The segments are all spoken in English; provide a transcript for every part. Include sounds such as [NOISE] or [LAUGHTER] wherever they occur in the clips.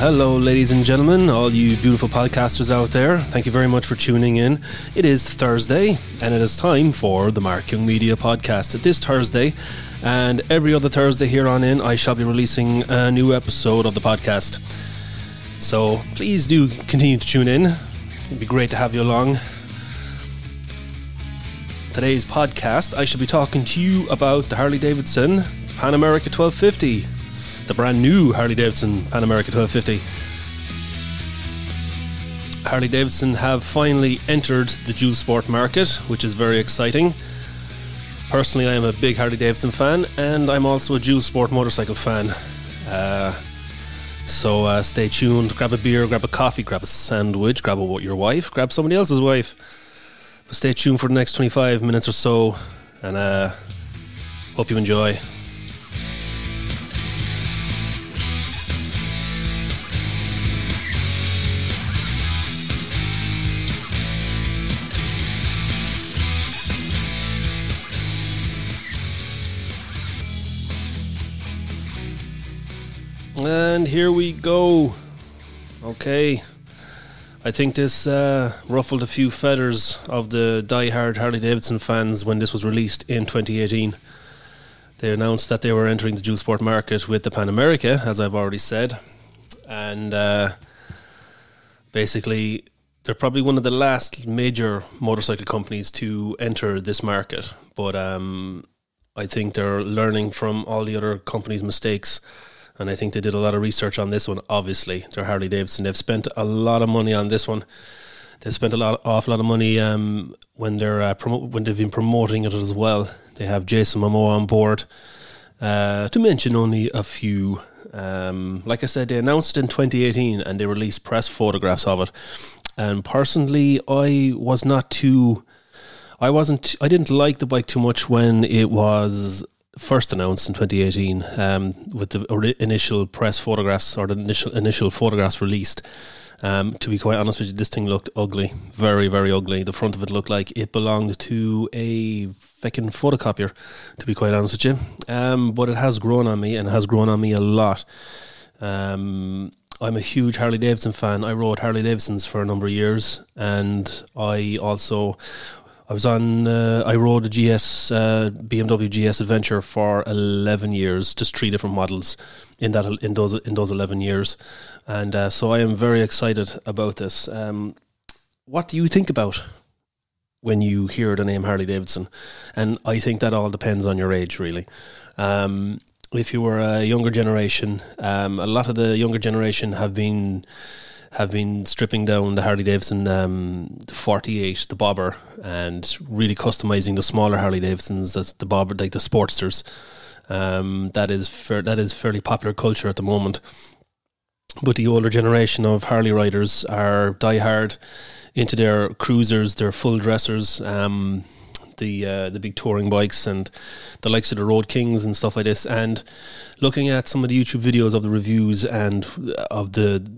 hello, ladies and gentlemen, all you beautiful podcasters out there. Thank you very much for tuning in. It is Thursday, and it is time for the Mark Young Media podcast. This Thursday, and every other Thursday here on in, I shall be releasing a new episode of the podcast. So please do continue to tune in. It'd be great to have you along. Today's podcast, I shall be talking to you about the Harley Davidson Pan America 1250 the brand new Harley Davidson Pan America 1250. Harley Davidson have finally entered the dual sport market, which is very exciting. Personally, I am a big Harley Davidson fan, and I'm also a dual sport motorcycle fan. Uh, so uh, stay tuned. Grab a beer, grab a coffee, grab a sandwich, grab a, your wife, grab somebody else's wife. But stay tuned for the next 25 minutes or so, and uh, hope you enjoy. And here we go. Okay. I think this uh, ruffled a few feathers of the die-hard Harley Davidson fans when this was released in 2018. They announced that they were entering the dual sport market with the Pan America, as I've already said. And uh, basically, they're probably one of the last major motorcycle companies to enter this market. But um, I think they're learning from all the other companies' mistakes and I think they did a lot of research on this one. Obviously, they're Harley Davidson. They've spent a lot of money on this one. They've spent a lot, awful lot of money um, when they're uh, promo- when they've been promoting it as well. They have Jason Momoa on board. Uh, to mention only a few, um, like I said, they announced it in 2018 and they released press photographs of it. And personally, I was not too. I wasn't. I didn't like the bike too much when it was first announced in 2018 um, with the initial press photographs or the initial initial photographs released. Um, to be quite honest with you, this thing looked ugly, very very ugly. The front of it looked like it belonged to a fucking photocopier. To be quite honest with you, um, but it has grown on me and has grown on me a lot. Um, I'm a huge Harley Davidson fan. I rode Harley Davidsons for a number of years, and I also I was on. Uh, I rode a GS uh, BMW GS Adventure for eleven years, just three different models in that in those in those eleven years, and uh, so I am very excited about this. Um, what do you think about when you hear the name Harley Davidson? And I think that all depends on your age, really. Um, if you were a younger generation, um, a lot of the younger generation have been have been stripping down the Harley Davidson um, the 48, the bobber, and really customizing the smaller Harley Davidsons, that's the bobber, like the Sportsters. Um, that is fair, that is fairly popular culture at the moment. But the older generation of Harley riders are die-hard into their cruisers, their full dressers, um, the uh, the big touring bikes, and the likes of the Road Kings and stuff like this. And looking at some of the YouTube videos of the reviews and of the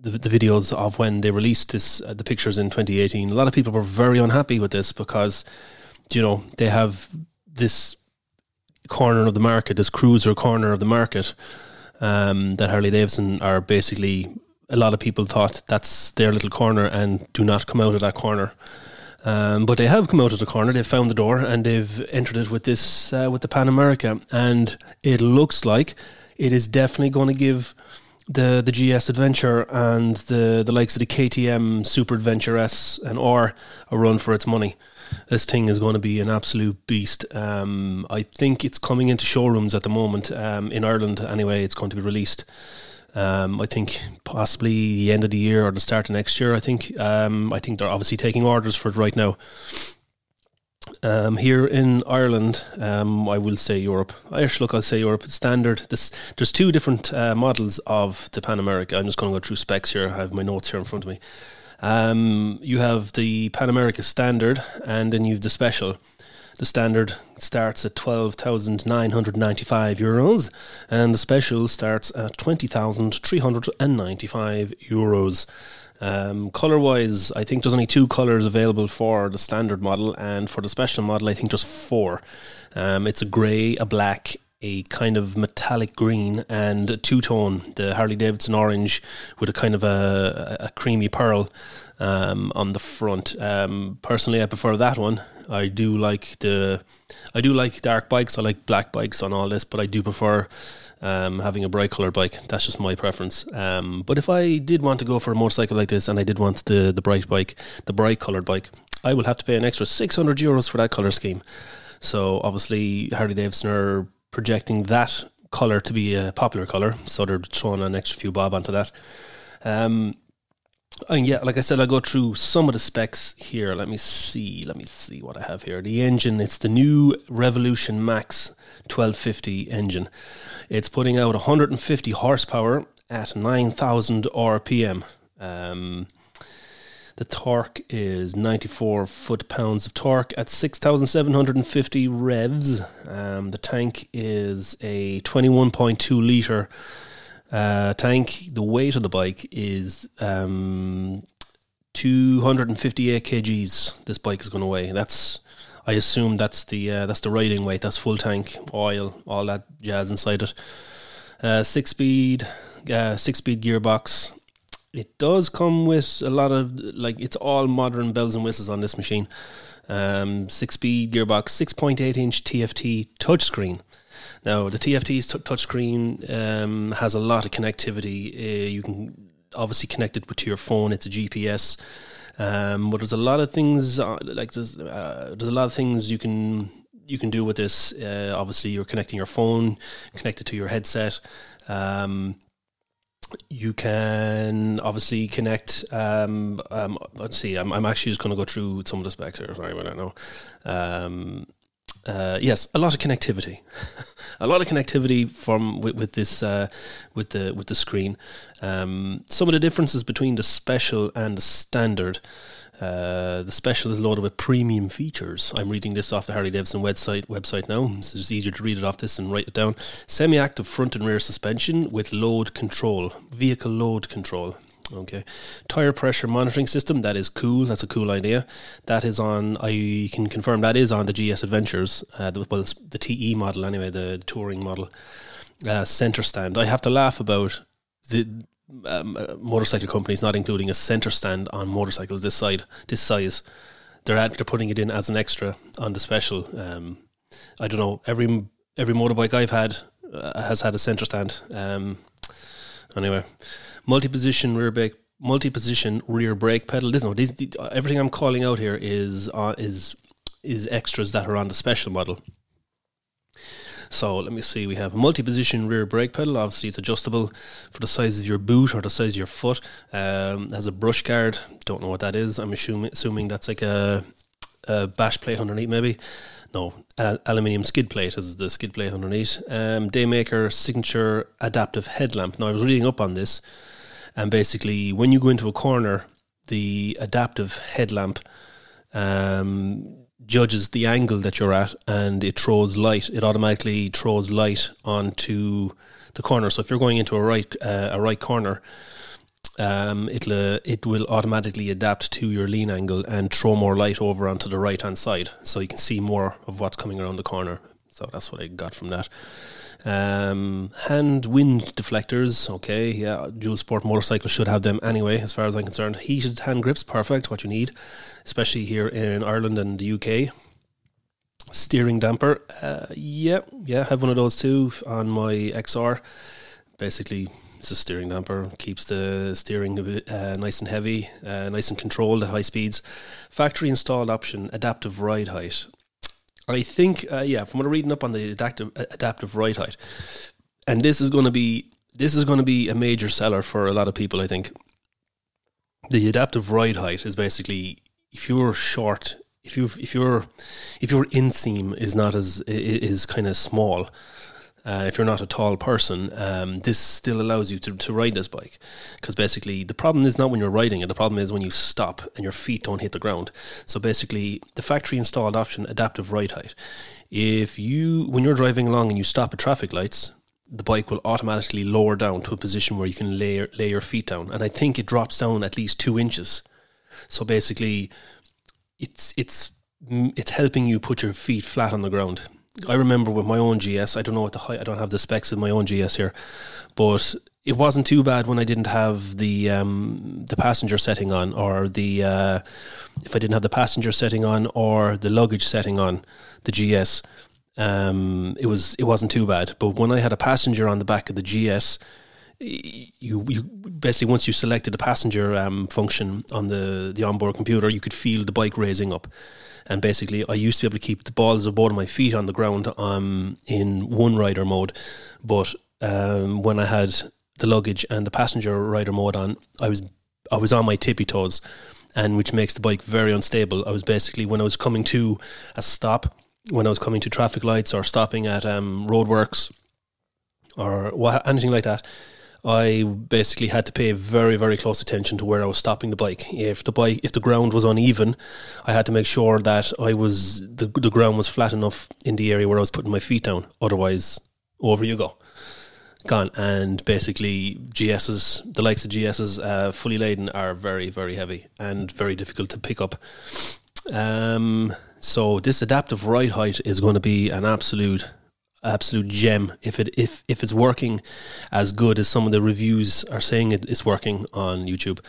the, the videos of when they released this, uh, the pictures in 2018, a lot of people were very unhappy with this because, you know, they have this corner of the market, this cruiser corner of the market, um, that Harley Davidson are basically. A lot of people thought that's their little corner and do not come out of that corner. Um, but they have come out of the corner. They've found the door and they've entered it with this uh, with the Pan America, and it looks like it is definitely going to give the the GS Adventure and the the likes of the KTM Super Adventure S and R a run for its money. This thing is going to be an absolute beast. Um, I think it's coming into showrooms at the moment um, in Ireland. Anyway, it's going to be released. Um, I think possibly the end of the year or the start of next year. I think. Um, I think they're obviously taking orders for it right now. Um, here in Ireland, um, I will say Europe. Irish look, I'll say Europe. Standard. This, there's two different uh, models of the Pan America. I'm just going to go through specs here. I have my notes here in front of me. Um, you have the Pan America Standard, and then you have the Special. The Standard starts at twelve thousand nine hundred ninety-five euros, and the Special starts at twenty thousand three hundred and ninety-five euros. Um, color wise, I think there's only two colors available for the standard model, and for the special model, I think there's four. Um, it's a grey, a black, a kind of metallic green and a two tone, the Harley Davidson orange with a kind of a, a creamy pearl um, on the front. Um, personally, I prefer that one. I do like the, I do like dark bikes. I like black bikes on all this, but I do prefer um, having a bright colored bike. That's just my preference. Um, but if I did want to go for a motorcycle like this, and I did want the the bright bike, the bright colored bike, I will have to pay an extra six hundred euros for that color scheme. So obviously, Harley Davidson are projecting that color to be a popular color, so they're throwing an extra few bob onto that. Um, and yeah, like I said, I'll go through some of the specs here. Let me see. Let me see what I have here. The engine, it's the new Revolution Max 1250 engine. It's putting out 150 horsepower at 9,000 RPM. Um, the torque is 94 foot pounds of torque at 6,750 revs. Um, the tank is a 21.2 litre uh, tank. The weight of the bike is um, 258 kgs. This bike is going to weigh. That's I assume that's the uh, that's the riding weight. That's full tank, oil, all that jazz inside it. Uh, six speed, uh, six speed gearbox. It does come with a lot of like it's all modern bells and whistles on this machine. Um, six speed gearbox, six point eight inch TFT touchscreen. Now, the TFT's t- touchscreen um, has a lot of connectivity. Uh, you can obviously connect it with your phone. It's a GPS, um, but there's a lot of things uh, like there's uh, there's a lot of things you can you can do with this. Uh, obviously, you're connecting your phone, connected to your headset. Um, you can obviously connect. Um, um, let's see. I'm, I'm actually just going to go through some of the specs here. Sorry, I don't know. Um, uh, yes, a lot of connectivity, [LAUGHS] a lot of connectivity from with, with this uh, with the with the screen. Um, some of the differences between the special and the standard. Uh, the special is loaded with premium features. I'm reading this off the Harley Davidson website website now. It's just easier to read it off this and write it down. Semi-active front and rear suspension with load control, vehicle load control. Okay, tire pressure monitoring system. That is cool. That's a cool idea. That is on. I can confirm that is on the GS Adventures. Uh, the, well, the TE model anyway, the touring model. Uh, center stand. I have to laugh about the um, uh, motorcycle companies not including a center stand on motorcycles this side, this size. They're at, they're putting it in as an extra on the special. Um, I don't know. Every every motorbike I've had uh, has had a center stand. Um, anyway multi-position rear brake, multi-position rear brake pedal. No, these, everything I'm calling out here is uh, is is extras that are on the special model. So let me see. We have a multi-position rear brake pedal. Obviously, it's adjustable for the size of your boot or the size of your foot. Um, has a brush guard. Don't know what that is. I'm assuming assuming that's like a, a bash plate underneath, maybe. No, aluminium skid plate is the skid plate underneath. Um, Daymaker signature adaptive headlamp. Now I was reading up on this. And basically, when you go into a corner, the adaptive headlamp um, judges the angle that you're at and it throws light. It automatically throws light onto the corner. So if you're going into a right uh, a right corner, um, it'll uh, it will automatically adapt to your lean angle and throw more light over onto the right hand side, so you can see more of what's coming around the corner. So that's what I got from that. Um, hand wind deflectors, okay, yeah, dual sport motorcycle should have them anyway, as far as I'm concerned. Heated hand grips, perfect, what you need, especially here in Ireland and the UK. Steering damper, uh, yeah, yeah, have one of those too on my XR. Basically, it's a steering damper, keeps the steering uh, nice and heavy, uh, nice and controlled at high speeds. Factory installed option, adaptive ride height. I think, uh, yeah, from what I'm reading up on the adaptive adaptive ride height, and this is going to be this is going to be a major seller for a lot of people. I think the adaptive ride height is basically if you're short, if you if your if your inseam is not as is kind of small, uh, if you're not a tall person, um, this still allows you to, to ride this bike. Because basically, the problem is not when you're riding it, the problem is when you stop and your feet don't hit the ground. So basically, the factory installed option, adaptive ride height. If you, when you're driving along and you stop at traffic lights, the bike will automatically lower down to a position where you can lay, lay your feet down. And I think it drops down at least two inches. So basically, it's, it's, it's helping you put your feet flat on the ground I remember with my own GS. I don't know what the height. I don't have the specs of my own GS here, but it wasn't too bad when I didn't have the um, the passenger setting on, or the uh, if I didn't have the passenger setting on, or the luggage setting on the GS. Um, it was it wasn't too bad, but when I had a passenger on the back of the GS, you you basically once you selected the passenger um, function on the the onboard computer, you could feel the bike raising up. And basically, I used to be able to keep the balls of both of my feet on the ground um, in one rider mode, but um, when I had the luggage and the passenger rider mode on, I was I was on my tippy toes, and which makes the bike very unstable. I was basically when I was coming to a stop, when I was coming to traffic lights or stopping at um, roadworks or anything like that, I basically had to pay very, very close attention to where I was stopping the bike. If the bike, if the ground was uneven, I had to make sure that I was the the ground was flat enough in the area where I was putting my feet down. Otherwise, over you go, gone. And basically, GSs, the likes of GSs, uh, fully laden, are very, very heavy and very difficult to pick up. Um, so this adaptive ride height is going to be an absolute absolute gem if it if if it's working as good as some of the reviews are saying it is working on YouTube.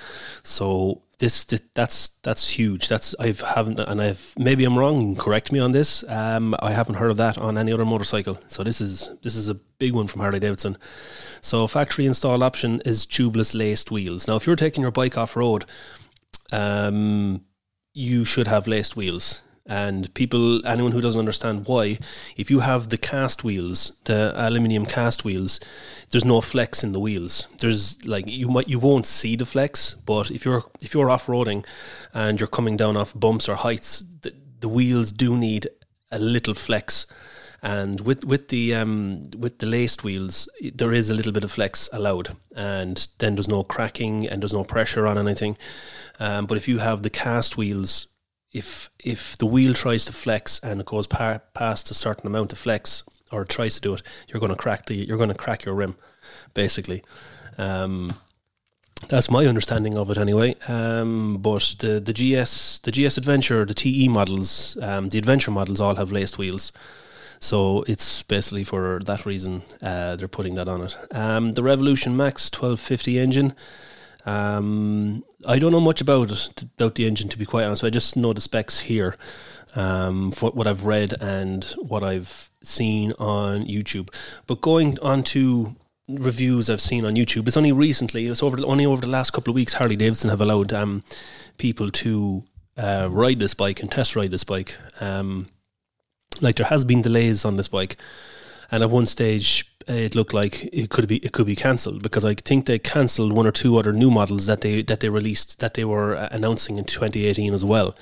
So this, this that's that's huge. That's I've haven't and I've maybe I'm wrong. Correct me on this. Um, I haven't heard of that on any other motorcycle. So this is this is a big one from Harley Davidson. So factory install option is tubeless laced wheels. Now, if you're taking your bike off road, um, you should have laced wheels. And people, anyone who doesn't understand why, if you have the cast wheels, the aluminium cast wheels, there's no flex in the wheels. There's like you might you won't see the flex, but if you're if you're off roading and you're coming down off bumps or heights, the, the wheels do need a little flex. And with with the um, with the laced wheels, there is a little bit of flex allowed, and then there's no cracking and there's no pressure on anything. Um, but if you have the cast wheels if if the wheel tries to flex and it goes par, past a certain amount of flex or tries to do it, you're going to crack the you're going to crack your rim, basically. Um, that's my understanding of it anyway. Um, but the the GS the GS Adventure the TE models um, the Adventure models all have laced wheels. So it's basically for that reason uh, they're putting that on it. Um, the Revolution Max 1250 engine um, I don't know much about it, about the engine, to be quite honest. I just know the specs here, um, for what I've read and what I've seen on YouTube. But going on to reviews I've seen on YouTube, it's only recently, it's over only over the last couple of weeks, Harley Davidson have allowed um, people to uh, ride this bike and test ride this bike. Um, like there has been delays on this bike, and at one stage it looked like it could be it could be cancelled because I think they cancelled one or two other new models that they that they released that they were uh, announcing in 2018 as well.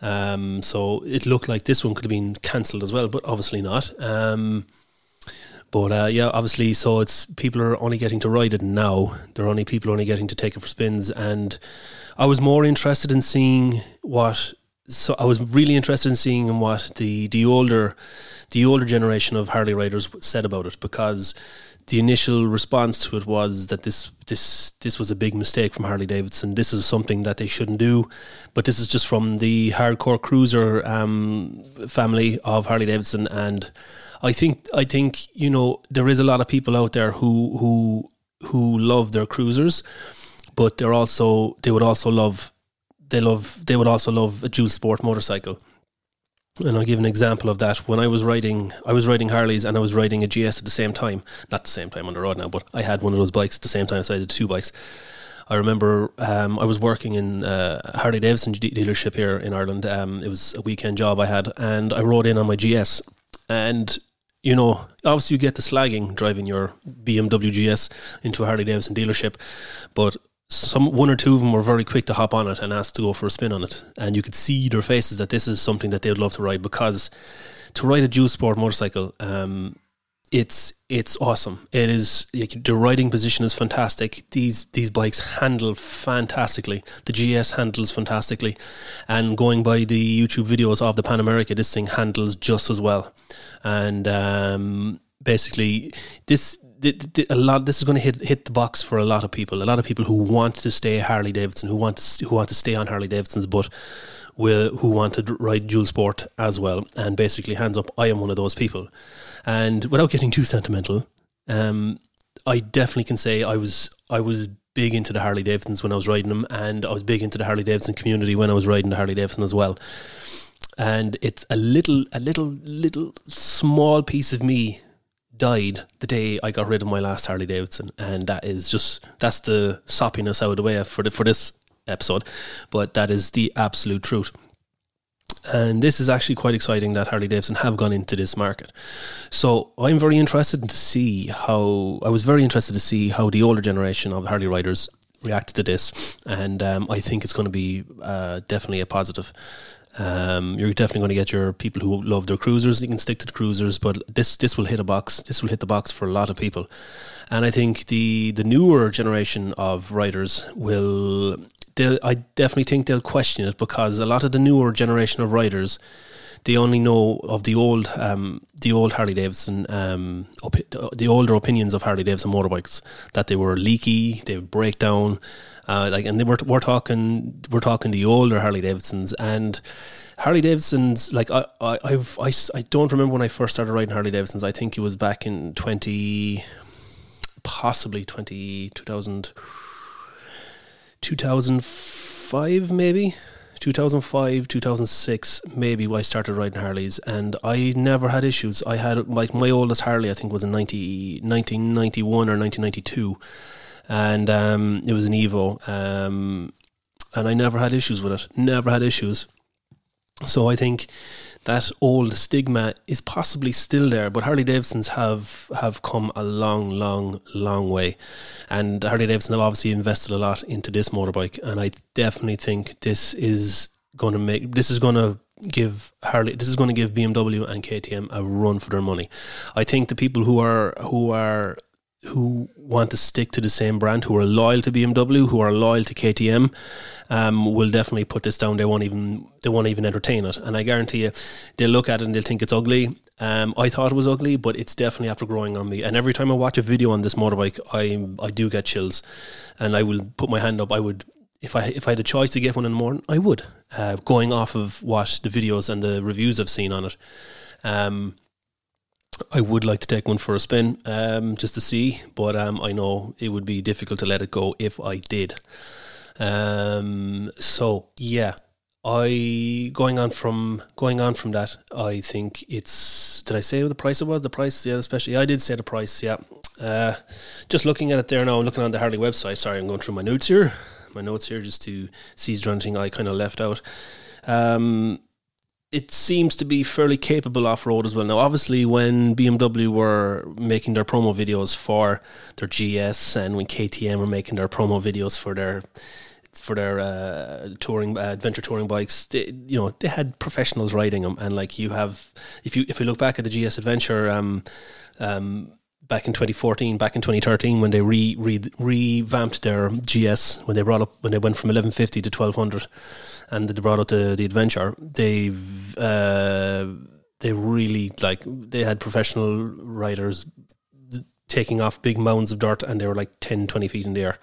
Um, so it looked like this one could have been cancelled as well, but obviously not. Um, but uh, yeah, obviously, so it's people are only getting to ride it now. They're only people only getting to take it for spins, and I was more interested in seeing what. So I was really interested in seeing what the the older the older generation of Harley riders said about it because the initial response to it was that this this this was a big mistake from Harley Davidson. This is something that they shouldn't do, but this is just from the hardcore cruiser um, family of Harley Davidson, and I think I think you know there is a lot of people out there who who who love their cruisers, but they're also they would also love they love they would also love a dual sport motorcycle. And I'll give an example of that. When I was riding, I was riding Harleys and I was riding a GS at the same time. Not the same time on the road now, but I had one of those bikes at the same time, so I had two bikes. I remember um, I was working in uh, Harley Davidson dealership here in Ireland. Um, it was a weekend job I had, and I rode in on my GS. And you know, obviously you get the slagging driving your BMW GS into a Harley Davidson dealership, but some one or two of them were very quick to hop on it and ask to go for a spin on it, and you could see their faces that this is something that they would love to ride because to ride a dual sport motorcycle, um, it's it's awesome. It is the riding position is fantastic. These these bikes handle fantastically. The GS handles fantastically, and going by the YouTube videos of the Pan America, this thing handles just as well. And um, basically, this a lot. This is going to hit hit the box for a lot of people. A lot of people who want to stay Harley Davidson, who want to who want to stay on Harley Davidsons, but will, who want to ride dual sport as well. And basically, hands up, I am one of those people. And without getting too sentimental, um, I definitely can say I was I was big into the Harley Davidsons when I was riding them, and I was big into the Harley Davidson community when I was riding the Harley Davidson as well. And it's a little, a little, little small piece of me died the day I got rid of my last Harley Davidson, and that is just that's the soppiness out of the way for the, for this episode, but that is the absolute truth. And this is actually quite exciting that Harley Davidson have gone into this market. So I'm very interested to see how I was very interested to see how the older generation of Harley riders reacted to this, and um, I think it's going to be uh, definitely a positive. Um, you're definitely going to get your people who love their cruisers. You can stick to the cruisers, but this this will hit a box. This will hit the box for a lot of people, and I think the the newer generation of riders will. I definitely think they'll question it because a lot of the newer generation of riders, they only know of the old um, the old Harley Davidson um, opi- the older opinions of Harley Davidson motorbikes that they were leaky, they would break down, uh, like, and they were we're talking we're talking the older Harley Davidsons and Harley Davidsons. Like, I I I've, I I don't remember when I first started riding Harley Davidsons. I think it was back in twenty, possibly 20, 2000, 2005 maybe. 2005, 2006, maybe I started riding Harleys, and I never had issues. I had like my oldest Harley, I think, was in 90, 1991 or 1992 and um, it was an Evo, um, and I never had issues with it. Never had issues. So I think that old stigma is possibly still there, but Harley Davidsons have have come a long, long, long way, and Harley Davidson have obviously invested a lot into this motorbike, and I definitely think this is going to make this is going to give Harley this is going to give BMW and KTM a run for their money. I think the people who are who are who want to stick to the same brand, who are loyal to BMW, who are loyal to KTM, um, will definitely put this down. They won't even they won't even entertain it, and I guarantee you, they'll look at it and they'll think it's ugly. Um, I thought it was ugly, but it's definitely after growing on me. And every time I watch a video on this motorbike, I I do get chills, and I will put my hand up. I would if I if I had a choice to get one in the morning, I would. Uh, going off of what the videos and the reviews I've seen on it. Um, I would like to take one for a spin um, just to see, but um, I know it would be difficult to let it go if I did. Um, so yeah, I going on from going on from that. I think it's. Did I say what the price it was? The price, yeah, especially. I did say the price. Yeah. Uh, just looking at it there now. I'm looking on the Harley website. Sorry, I'm going through my notes here. My notes here just to see there anything I kind of left out. Um, it seems to be fairly capable off road as well. Now, obviously, when BMW were making their promo videos for their GS, and when KTM were making their promo videos for their for their uh, touring uh, adventure touring bikes, they, you know, they had professionals riding them, and like you have, if you if you look back at the GS Adventure, um, um, back in 2014, back in 2013, when they re, re revamped their GS, when they brought up when they went from 1150 to 1200, and they brought out the the adventure, they uh, they really like they had professional riders taking off big mounds of dirt, and they were like 10, 20 feet in the air,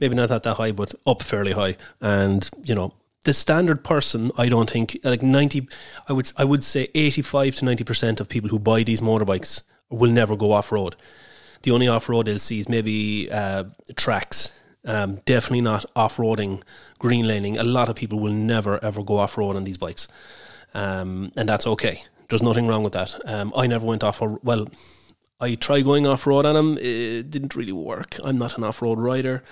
maybe not that that high, but up fairly high, and you know. The standard person, I don't think, like ninety, I would I would say eighty-five to ninety percent of people who buy these motorbikes will never go off road. The only off road they'll see is maybe uh, tracks. Um, definitely not off roading, green laning. A lot of people will never ever go off road on these bikes, um, and that's okay. There's nothing wrong with that. Um, I never went off. Well, I tried going off road on them. It didn't really work. I'm not an off road rider,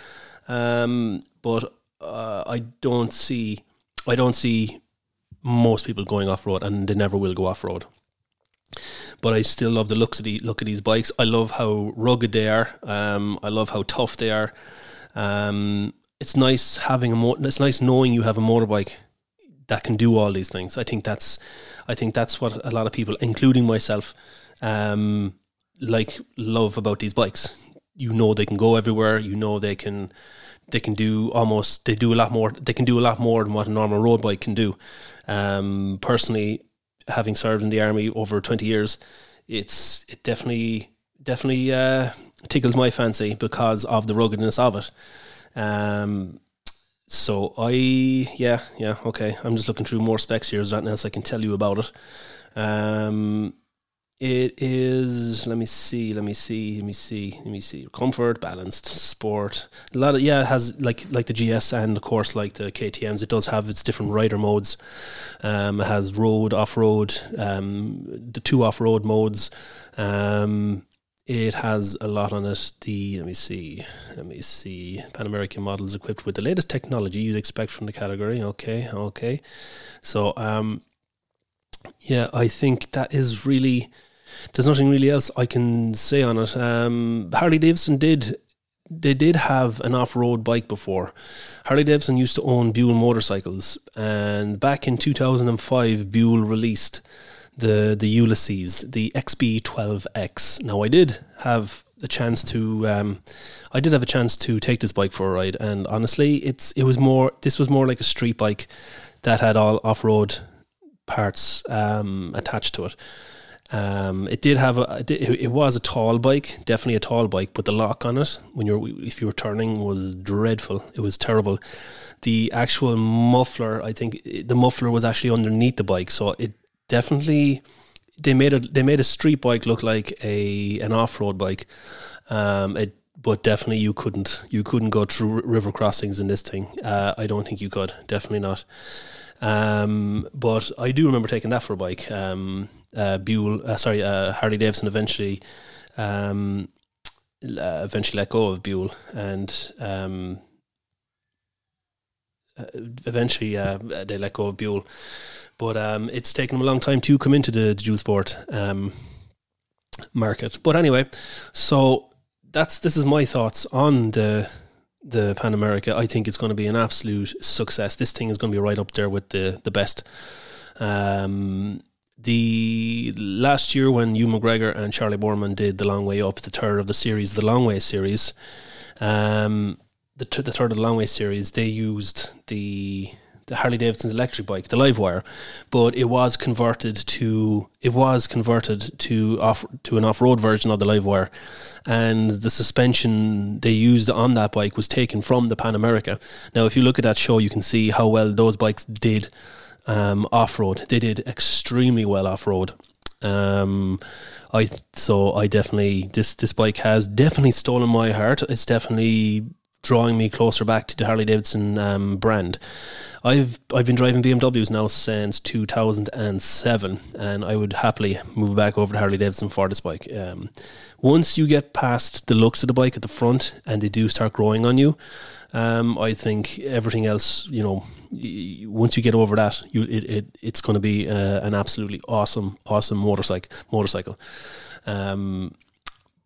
um, but uh, I don't see. I don't see most people going off road, and they never will go off road but I still love the looks of the look of these bikes. I love how rugged they are. Um, I love how tough they are. Um, it's nice having a mo- it's nice knowing you have a motorbike that can do all these things. I think that's I think that's what a lot of people, including myself, um, like love about these bikes. You know they can go everywhere. You know they can they can do almost they do a lot more. They can do a lot more than what a normal road bike can do. Um, personally, having served in the army over 20 years, it's it definitely definitely uh, tickles my fancy because of the ruggedness of it. Um, so I yeah yeah okay. I'm just looking through more specs here. There's nothing else I can tell you about it. Um, it is. Let me see. Let me see. Let me see. Let me see. Comfort, balanced, sport. A lot of yeah. It has like like the GS and of course like the KTM's. It does have its different rider modes. Um, it has road, off road, um, the two off road modes. Um, it has a lot on it. The let me see, let me see. Pan American models equipped with the latest technology you'd expect from the category. Okay, okay. So um, yeah, I think that is really. There's nothing really else I can say on it. Um, Harley Davidson did they did have an off-road bike before. Harley Davidson used to own Buell motorcycles, and back in 2005, Buell released the the Ulysses, the XB12X. Now I did have a chance to um, I did have a chance to take this bike for a ride and honestly it's it was more this was more like a street bike that had all off-road parts um, attached to it. Um, it did have a it was a tall bike, definitely a tall bike, but the lock on it when you're if you were turning was dreadful. It was terrible. The actual muffler, I think the muffler was actually underneath the bike, so it definitely they made a they made a street bike look like a an off road bike. Um, it, but definitely you couldn't you couldn't go through river crossings in this thing. Uh, I don't think you could. Definitely not. Um, but I do remember taking that for a bike. Um, uh, Buell, uh, sorry, uh, Harley Davidson eventually, um, uh, eventually let go of Buell, and um, uh, eventually uh, they let go of Buell. But um, it's taken them a long time to come into the, the dual sport um, market. But anyway, so that's this is my thoughts on the the Pan America. I think it's going to be an absolute success. This thing is going to be right up there with the the best. Um, the last year when Ewan McGregor and Charlie Boorman did the long way up, the third of the series, the long way series, um, the t- the third of the long way series, they used the the Harley Davidson's electric bike, the Livewire, but it was converted to it was converted to off to an off road version of the Livewire, and the suspension they used on that bike was taken from the Pan America. Now, if you look at that show, you can see how well those bikes did um, off road. They did extremely well off road. Um, I so I definitely this this bike has definitely stolen my heart. It's definitely drawing me closer back to the Harley Davidson um, brand. I've I've been driving BMWs now since 2007, and I would happily move back over to Harley Davidson for this bike. Um, once you get past the looks of the bike at the front, and they do start growing on you, um, I think everything else, you know, once you get over that, you it, it it's going to be uh, an absolutely awesome awesome motorcycle motorcycle. Um,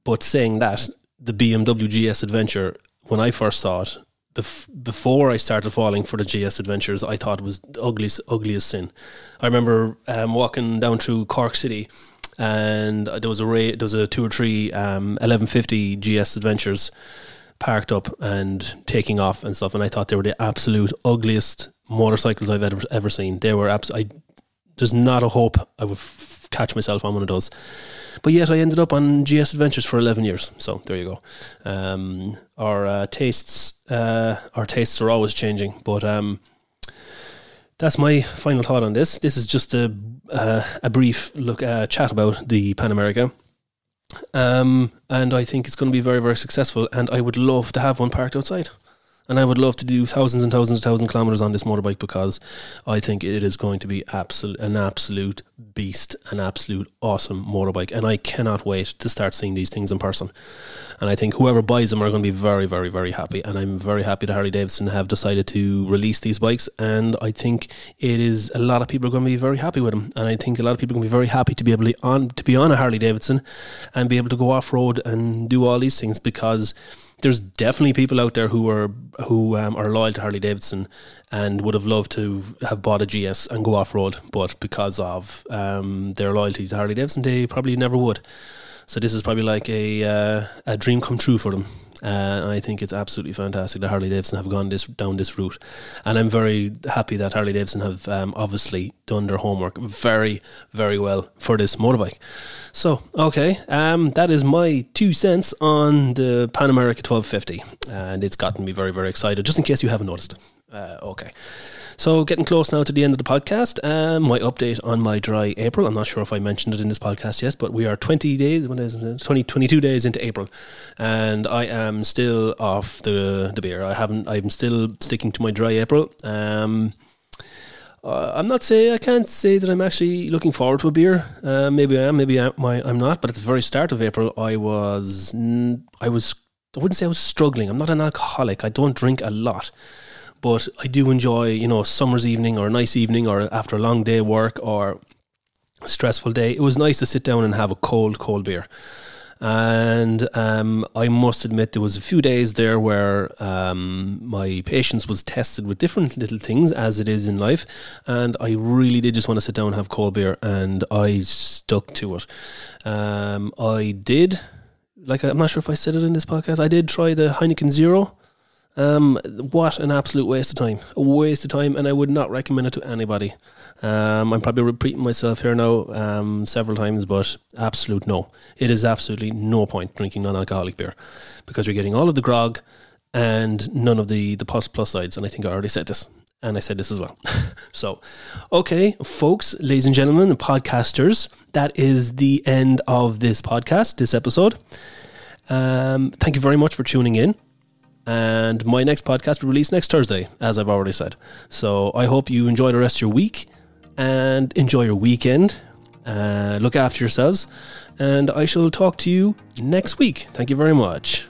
but saying that, the BMW GS Adventure when I first saw it, bef- before I started falling for the GS Adventures, I thought it was the ugliest, ugliest sin. I remember um, walking down through Cork City, and there was a ra- there was a two or three um, 1150 GS Adventures parked up and taking off and stuff, and I thought they were the absolute ugliest motorcycles I've ever ever seen. They were abs- there's not a hope I would f- catch myself on one of those. But yet I ended up on GS Adventures for 11 years. So there you go. Um, our uh, tastes, uh, our tastes are always changing. But um, that's my final thought on this. This is just a uh, a brief look uh, chat about the Pan America. Um, and I think it's going to be very, very successful. And I would love to have one parked outside and I would love to do thousands and thousands and thousands of kilometers on this motorbike because I think it is going to be absolute an absolute beast, an absolute awesome motorbike, and I cannot wait to start seeing these things in person. And I think whoever buys them are going to be very, very, very happy. And I'm very happy that Harley Davidson have decided to release these bikes. And I think it is a lot of people are going to be very happy with them. And I think a lot of people are going to be very happy to be able to on to be on a Harley Davidson and be able to go off road and do all these things because there's definitely people out there who are who um, are loyal to Harley Davidson and would have loved to have bought a GS and go off road, but because of um, their loyalty to Harley Davidson, they probably never would. So this is probably like a uh, a dream come true for them. Uh, I think it's absolutely fantastic that Harley Davidson have gone this down this route, and I'm very happy that Harley Davidson have um, obviously done their homework very, very well for this motorbike. So, okay, um, that is my two cents on the Pan America 1250, and it's gotten me very, very excited. Just in case you haven't noticed. Uh, okay. So, getting close now to the end of the podcast. Um, my update on my dry April. I'm not sure if I mentioned it in this podcast yet, but we are 20 days, what is it, 20, 22 days into April, and I am still off the the beer. I haven't. I'm still sticking to my dry April. Um, uh, I'm not say I can't say that I'm actually looking forward to a beer. Uh, maybe I am, maybe I, I'm not. But at the very start of April, I was I was I wouldn't say I was struggling. I'm not an alcoholic. I don't drink a lot but I do enjoy, you know, a summer's evening or a nice evening or after a long day of work or a stressful day. It was nice to sit down and have a cold, cold beer. And um, I must admit, there was a few days there where um, my patience was tested with different little things, as it is in life. And I really did just want to sit down and have cold beer, and I stuck to it. Um, I did, like, I'm not sure if I said it in this podcast, I did try the Heineken Zero. Um, what an absolute waste of time. A waste of time, and I would not recommend it to anybody. Um, I'm probably repeating myself here now um, several times, but absolute no. It is absolutely no point drinking non alcoholic beer because you're getting all of the grog and none of the, the plus plus sides. And I think I already said this. And I said this as well. [LAUGHS] so, okay, folks, ladies and gentlemen, podcasters, that is the end of this podcast, this episode. Um, thank you very much for tuning in. And my next podcast will release next Thursday, as I've already said. So I hope you enjoy the rest of your week and enjoy your weekend. Uh, look after yourselves. And I shall talk to you next week. Thank you very much.